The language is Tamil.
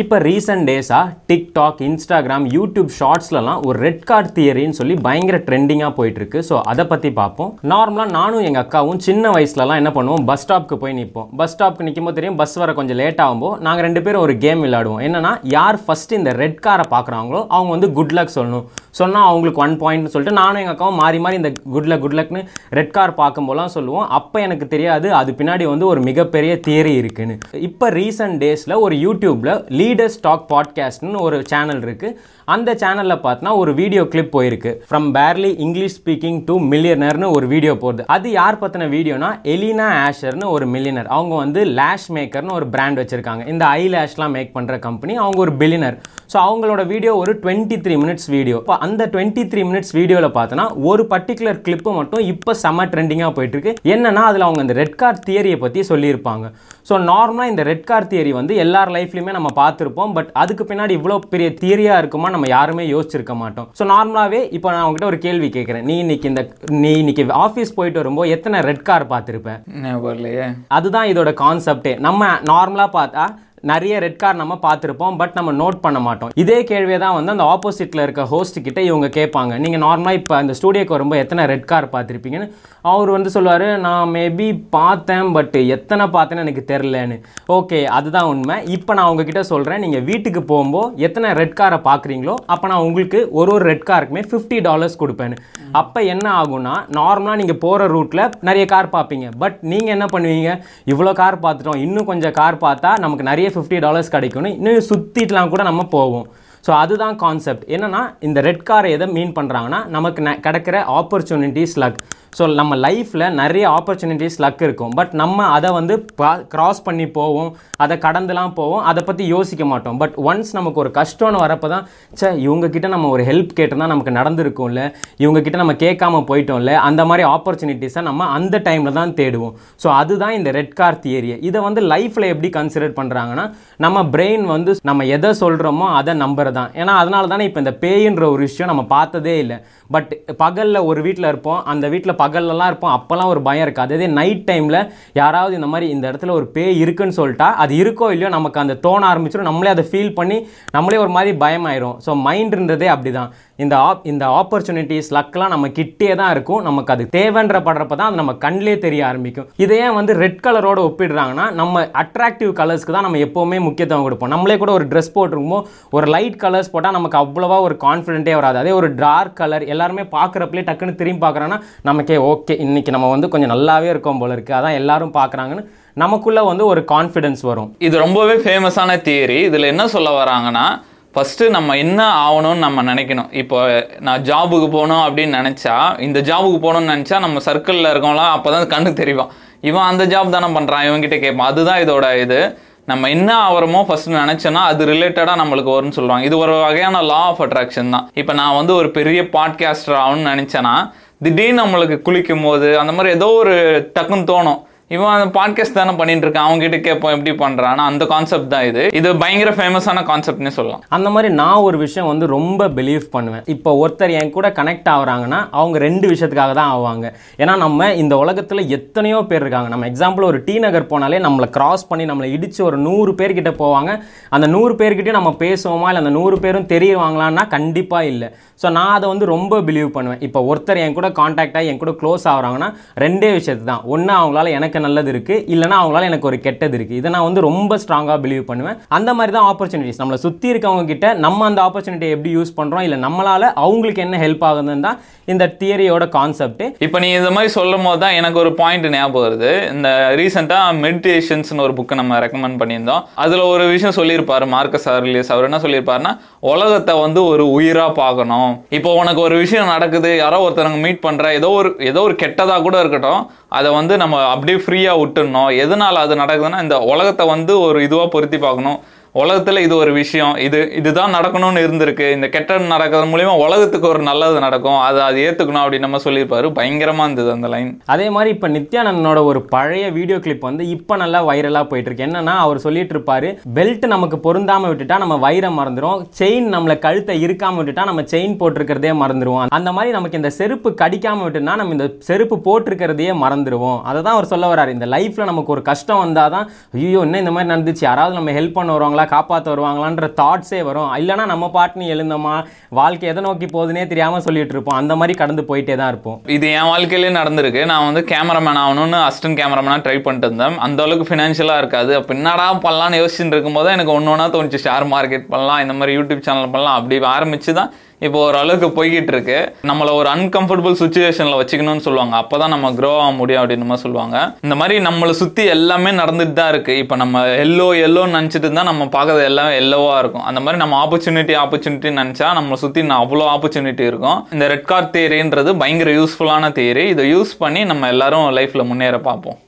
இப்போ ரீசெண்ட் டேஸாக டிக்டாக் இன்ஸ்டாகிராம் யூடியூப் ஷார்ட்ஸ்லலாம் ஒரு ரெட் கார்ட் தியரின்னு சொல்லி பயங்கர ட்ரெண்டிங்காக போயிட்டுருக்கு. ஸோ அதை பற்றி பார்ப்போம் நார்மலாக நானும் எங்கள் அக்காவும் சின்ன வயசுலலாம் என்ன பண்ணுவோம்? பஸ் ஸ்டாப்க்கு போய் நிற்போம் பஸ் ஸ்டாப்க்கு நிற்கும் போது தெரியும் பஸ் வர கொஞ்சம் லேட் ஆகும்போது நாங்கள் ரெண்டு பேரும் ஒரு கேம் விளையாடுவோம். என்னன்னா யார் ஃபஸ்ட்டு இந்த ரெட் காரை பார்க்குறாங்களோ அவங்க வந்து குட் லக் சொல்லணும். சொன்னால் அவங்களுக்கு ஒன் பாயிண்ட்னு சொல்லிட்டு நானும் எங்கள் அக்காவும் மாறி மாறி இந்த குட் லக் குட் லக்னு ரெட் கார் பார்க்கும்போதெல்லாம் சொல்லுவோம். அப்போ எனக்கு தெரியாது அது பின்னாடி வந்து ஒரு மிகப்பெரிய தியரி இருக்குன்னு. இப்போ ரீசெண்ட் டேஸில் ஒரு யூடியூப்பில் லீடர் ஸ்டாக் பாட்காஸ்ட்னு ஒரு சேனல் இருக்குது அந்த சேனலில் பார்த்தனா ஒரு வீடியோ கிளிப் போயிருக்கு. From barely English speaking to மில்லியனர்னு ஒரு வீடியோ போகுது. அது யார் பற்றின வீடியோனா எலினா ஆஷர்னு ஒரு மில்லியனர் அவங்க வந்து லேஷ் மேக்கர்னு ஒரு பிராண்ட் வச்சுருக்காங்க. இந்த ஐ லேஷ்லாம் மேக் பண்ணுற கம்பெனி அவங்க ஒரு பில்லினர் ஸோ அவங்களோட வீடியோ ஒரு டுவெண்ட்டி த்ரீ மினிட்ஸ் வீடியோ இப்போ அந்த டுவெண்ட்டி த்ரீ மினிட்ஸ் வீடியோவில் பார்த்தோன்னா ஒரு பர்டிகுலர் கிளிப்பு மட்டும் இப்போ செம்ம ட்ரெண்டிங்காக போயிட்டு இருக்கு என்னன்னா அதில் அவங்க இந்த ரெட் கார் தியரியை பற்றி சொல்லியிருப்பாங்க. ஸோ நார்மலாக இந்த ரெட் கார் தியரி வந்து எல்லார் லைஃப்லையுமே நம்ம பார்த்துருப்போம். பட் அதுக்கு பின்னாடி இவ்வளோ பெரிய தியரியாக இருக்குமா நம்ம யாருமே யோசிச்சிருக்க மாட்டோம். ஸோ நார்மலாகவே இப்போ நான் உங்ககிட்ட ஒரு கேள்வி கேட்குறேன் நீ இன்னைக்கு இந்த நீ இன்னைக்கு ஆஃபீஸ் போயிட்டு வரும்போது எத்தனை ரெட் கார் பார்த்துருப்ப? ஞாபகம் இல்லையே. அதுதான் இதோட கான்செப்டே நம்ம நார்மலாக பார்த்தா நிறைய ரெட் கார் நம்ம பார்த்துருப்போம் பட் நம்ம நோட் பண்ண மாட்டோம். இதே கேள்வியை தான் வந்து அந்த ஆப்போசிட்டில் இருக்க ஹோஸ்ட் கிட்ட இவங்க கேட்பாங்க. நீங்கள் நார்மலாக இப்போ அந்த ஸ்டூடியோக்கு வரும்போது எத்தனை ரெட் கார் பார்த்துருப்பீங்கன்னு? அவர் வந்து சொல்லுவார் நான் மேபி பார்த்தேன் பட் எத்தனை பார்த்தேன்னு எனக்கு தெரிலன்னு ஓகே அதுதான் உண்மை. இப்போ நான் உங்ககிட்ட சொல்கிறேன் நீங்கள் வீட்டுக்கு போகும்போது எத்தனை ரெட் காரை பார்க்குறீங்களோ அப்போ நான் உங்களுக்கு ஒரு ஒரு ரெட் காருக்குமே ஃபிஃப்டி டாலர்ஸ் கொடுப்பேன்னு. அப்போ என்ன ஆகும்னா நார்மலாக நீங்கள் போகிற ரூட்டில் நிறைய கார் பார்ப்பீங்க. பட் நீங்கள் என்ன பண்ணுவீங்க? இவ்வளோ கார் பார்த்துட்டோம். இன்னும் கொஞ்சம் கார் பார்த்தா நமக்கு நிறைய ஃபிஃப்டி டாலர்ஸ் கிடைக்கும்னு இன்னும் சுற்றிட்டுலாம் கூட நம்ம போவோம். ஸோ அதுதான் கான்செப்ட் என்னென்னா இந்த ரெட் காரை எதை மீன் பண்ணுறாங்கன்னா நமக்கு ந- கிடைக்கிற ஆப்பர்ச்சுனிட்டிஸ் லக் ஸோ நம்ம லைஃப்பில் நிறைய ஆப்பர்ச்சுனிட்டிஸ் லக் இருக்கும். பட் நம்ம அதை வந்து கிராஸ் பண்ணி போவோம். அதை கடந்துலாம் போவோம். அதை பற்றி யோசிக்க மாட்டோம். பட் ஒன்ஸ் நமக்கு ஒரு கஷ்டம்னு வரப்போ தான் சே இவங்கக்கிட்ட நம்ம ஒரு ஹெல்ப் கேட்டிருந்தா நமக்கு நடந்திருக்கும்ல. இவங்கக்கிட்ட நம்ம கேட்காம போயிட்டோம்ல. அந்த மாதிரி ஆப்பர்ச்சுனிட்டிஸை நம்ம அந்த டைமில் தான் தேடுவோம். ஸோ அதுதான் இந்த ரெட் கார் தியரியை இதை வந்து லைஃப்பில் எப்படி கன்சிடர் பண்ணுறாங்கன்னா நம்ம பிரெயின் வந்து நம்ம எதை சொல்கிறோமோ அதை நம்புறது தான் ஏன்னா அதனால தானே இப்போ இந்த பேயின்ற ஒரு விஷயம் நம்ம பார்த்ததே இல்லை. பட் பகலில் ஒரு வீட்டில் இருப்போம். அந்த வீட்டில் பகல்லலாம் இருப்போம். அப்போல்லாம் ஒரு பயம் இருக்காது. அதே நைட் டைமில் யாராவது இந்த மாதிரி இந்த இடத்துல ஒரு பேய் இருக்குன்னு சொல்லிட்டா அது இருக்கோ இல்லையோ நமக்கு அந்த தோண ஆரம்பிச்சிடும் நம்மளே அதை ஃபீல் பண்ணி நம்மளே ஒரு மாதிரி பயம் ஆயிரும் ஸோ மைண்டுன்றதே அப்படி தான் இந்த ஆப் இந்த ஆப்பர்ச்சுனிட்டிஸ் லக்லாம் நம்ம கிட்டே தான் இருக்கும். நமக்கு அது தேவைன்ற படுறப்ப தான் அது நம்ம கண்ணிலே தெரிய ஆரம்பிக்கும். இதே வந்து ரெட் கலரோட ஒப்பிடுறாங்கன்னா நம்ம அட்ராக்டிவ் கலர்ஸ்க்கு தான் நம்ம எப்போவுமே முக்கியத்துவம் கொடுப்போம். நம்மளே கூட ஒரு ட்ரெஸ் போட்டிருக்குமோ ஒரு லைட் கலர்ஸ் போட்டால் நமக்கு அவ்வளோவா ஒரு கான்ஃபிடென்ட்டே வராது. அதே ஒரு டார்க் கலர் எல்லாருமே பார்க்குறப்பலே டக்குன்னு திரும்பி பார்க்குறோன்னா நமக்கே ஓகே இன்னைக்கு நம்ம வந்து கொஞ்சம் நல்லாவே இருக்கோம் போல இருக்குது அதான் எல்லாரும் பார்க்குறாங்கன்னு நமக்குள்ள வந்து ஒரு கான்ஃபிடன்ஸ் வரும். இது ரொம்பவே ஃபேமஸான தியரி இதில் என்ன சொல்ல வராங்கன்னா ஃபஸ்ட்டு நம்ம என்ன ஆகணும்னு நம்ம நினைக்கணும். இப்போ நான் ஜாபுக்கு போகணும் அப்படின்னு நினச்சா இந்த ஜாபுக்கு போகணும்னு நினச்சா நம்ம சர்க்கிளில் இருக்கவங்களாம் அப்போ தான் கண்ணுக்கு தெரியும். இவன் அந்த ஜாப் தானே பண்ணுறான் இவன்கிட்ட கேட்பான். அதுதான் இதோட இது. நம்ம என்ன ஆகிறோமோ ஃபர்ஸ்ட் நினச்சோன்னா அது ரிலேட்டடாக நம்மளுக்கு வரும்னு சொல்லுவாங்க. இது ஒரு வகையான லா ஆஃப் அட்ராக்ஷன் தான். இப்போ நான் வந்து ஒரு பெரிய பாட்காஸ்டர் ஆகணும்னு நினச்சேன்னா திடீர்னு நம்மளுக்கு குளிக்கும் போது அந்த மாதிரி ஏதோ ஒரு டக்குன்னு தோணும். இவன் அந்த பாட்காஸ்ட் தானே பண்ணிட்டு இருக்கான் அவங்க கிட்ட கேட்போம் எப்படி பண்றான் அந்த கான்செப்ட் தான் இது. இது பயங்கர ஃபேமஸான கான்செப்ட்னே சொல்லலாம். அந்த மாதிரி நான் ஒரு விஷயம் வந்து ரொம்ப பிலீவ் பண்ணுவேன். இப்போ ஒருத்தர் என் கூட கனெக்ட் ஆகுறாங்கன்னா அவங்க ரெண்டு விஷயத்துக்காக தான் ஆவாங்க. ஏன்னா நம்ம இந்த உலகத்தில் எத்தனையோ பேர் இருக்காங்க. நம்ம எக்ஸாம்பிள் ஒரு டி நகர் போனாலே நம்மளை கிராஸ் பண்ணி நம்மளை இடிச்சு ஒரு நூறு பேர்கிட்ட போவாங்க. அந்த நூறு பேர்கிட்டயும் நம்ம பேசுவோமா? இல்லை அந்த நூறு பேரும் தெரியவாங்களான்னா கண்டிப்பாக இல்லை. ஸோ நான் அதை வந்து ரொம்ப பிலீவ் பண்ணுவேன். இப்போ ஒருத்தர் என் கூட கான்டாக்ட் ஆகி என் கூட க்ளோஸ் ஆகுறாங்கன்னா ரெண்டே விஷயத்து தான் ஒன்று அவங்களால எனக்கு நல்லது இருக்குது இல்லைனா அவங்களால எனக்கு ஒரு கெட்டது இருக்குது இதை நான் வந்து ரொம்ப ஸ்ட்ராங்காக பிலீவ் பண்ணுவேன். அந்த மாதிரி தான் ஆப்பர்ச்சுனிட்டிஸ் நம்மளை சுற்றி இருக்கவங்க கிட்ட நம்ம அந்த ஆப்பர்ச்சுனிட்டியை எப்படி யூஸ் பண்ணுறோம் இல்லை நம்மளால அவங்களுக்கு என்ன ஹெல்ப் ஆகுதுன்னு தான் இந்த தியரியோட கான்செப்ட் இப்போ நீ இந்த மாதிரி சொல்லும் போது தான் எனக்கு ஒரு பாயிண்ட் ஞாபகம் வருது. இந்த ரீசெண்டாக மெடிடேஷன்ஸ்னு ஒரு புக்கை நம்ம ரெக்கமெண்ட் பண்ணியிருந்தோம். அதில் ஒரு விஷயம் சொல்லியிருப்பார் மார்க்கஸ் ஆர்லியஸ். அவர் என்ன சொல்லியிருப்பாருன்னா உலகத்தை வந்து ஒரு உயிராக பார்க்கணும். இப்போ உனக்கு ஒரு விஷயம் நடக்குது. யாரோ ஒருத்தவங்க மீட் பண்ணுற ஏதோ ஒரு ஏதோ ஒரு கெட்டதாக கூட இருக்கட்டும். அதை வந்து நம்ம அப்படியே ஃப்ரீயாக விட்டுடணும். எதனால் அது நடக்குதுன்னா இந்த உலகத்தை வந்து ஒரு இதுவாக பொருத்தி பார்க்கணும். உலகத்தில் இது ஒரு விஷயம். இது இதுதான் நடக்கணும்னு இருந்திருக்கு. இந்த கெட்டது நடக்கிறது மூலியமாக உலகத்துக்கு ஒரு நல்லது நடக்கும். அதை அது ஏற்றுக்கணும் அப்படின்னு நம்ம சொல்லியிருப்பாரு. பயங்கரமாக இருந்தது அந்த லைன் அதே மாதிரி இப்போ நித்யானந்தனோட ஒரு பழைய வீடியோ கிளிப் வந்து இப்போ நல்லா வைரலாக போயிட்டு இருக்கு. என்னன்னா அவர் சொல்லிட்டு இருப்பாரு பெல்ட் நமக்கு பொருந்தாமல் விட்டுட்டா நம்ம வைரம் மறந்துடும் செயின் நம்மளை கழுத்தை இருக்காமல் விட்டுட்டா நம்ம செயின் போட்டிருக்கிறதே மறந்துடுவோம் அந்த மாதிரி நமக்கு இந்த செருப்பு கடிக்காமல் விட்டுனா நம்ம இந்த செருப்பு போட்டிருக்கிறதையே மறந்துடுவோம் அதை தான் அவர் சொல்ல வராரு இந்த லைஃப்பில் நமக்கு ஒரு கஷ்டம் வந்தாதான் ஐயோ என்ன இந்த மாதிரி நடந்துச்சு. யாராவது நம்ம ஹெல்ப் பண்ண வருவாங்களா? காப்பாற்ற வருவாங்களான்ற தாட்ஸே வரும். இல்லைனா நம்ம பாட்டுன்னு எழுந்தோமா? வாழ்க்கை எதை நோக்கி போகுதுன்னே தெரியாமல் சொல்லிட்டு இருப்போம். அந்த மாதிரி கடந்து போயிட்டே தான் இருப்போம். இது என் வாழ்க்கையிலே நடந்திருக்கு. நான் வந்து கேமராமேன் ஆகணும்னு அஸ்டன் கேமராமேனாக ட்ரை பண்ணிட்டு இருந்தேன். அந்த அளவுக்கு ஃபினான்ஷியலாக இருக்காது. அப்போ என்னடா பண்ணலாம்னு யோசிச்சுட்டு இருக்கும்போது எனக்கு ஒன்று ஒன்றா தோணுச்சு. ஷேர் மார்க்கெட் பண்ணலாம் இந்த மாதிரி யூடியூப் சேனல் பண்ணலாம். அப்படி ஆரம்பிச்சு தான் இப்போ ஓரளவுக்கு போய்கிட்டு இருக்கு நம்மளை ஒரு அன்கம்ஃபர்டபுள் சுச்சுவேஷனில் வச்சுக்கணும்னு சொல்லுவாங்க. அப்போ தான் நம்ம க்ரோ ஆக முடியும் அப்படின்னு மாதிரி சொல்லுவாங்க. இந்த மாதிரி நம்மளை சுற்றி எல்லாமே நடந்துட்டு தான் இருக்கு. இப்போ நம்ம எல்லோ எல்லோன்னு நினச்சிட்டு இருந்தால் நம்ம பார்க்கறது எல்லாமே எல்லோவாக இருக்கும். அந்த மாதிரி நம்ம ஆப்பர்ச்சுனிட்டி ஆப்பர்ச்சுனிட்டி நினச்சா நம்மளை சுற்றி அவ்வளோ ஆப்பர்ச்சுனிட்டி இருக்கும். இந்த ரெட் கார்ட் தேரின்றது பயங்கர யூஸ்ஃபுல்லான தேரி இதை யூஸ் பண்ணி நம்ம எல்லாரும் லைஃப்பில் முன்னேற பார்ப்போம்.